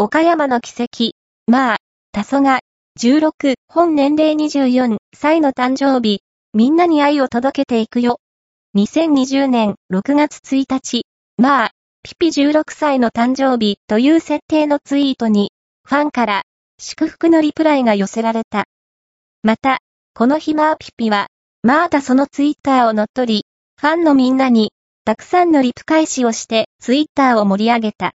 岡山の奇跡、まあ、たそが、16、本年齢24歳の誕生日、みんなに愛を届けていくよ。2020年6月1日、まあ、ピピ16歳の誕生日という設定のツイートに、ファンから祝福のリプライが寄せられた。また、この日まあピピは、まあたそのツイッターを乗っ取り、ファンのみんなに、たくさんのリプ返しをしてツイッターを盛り上げた。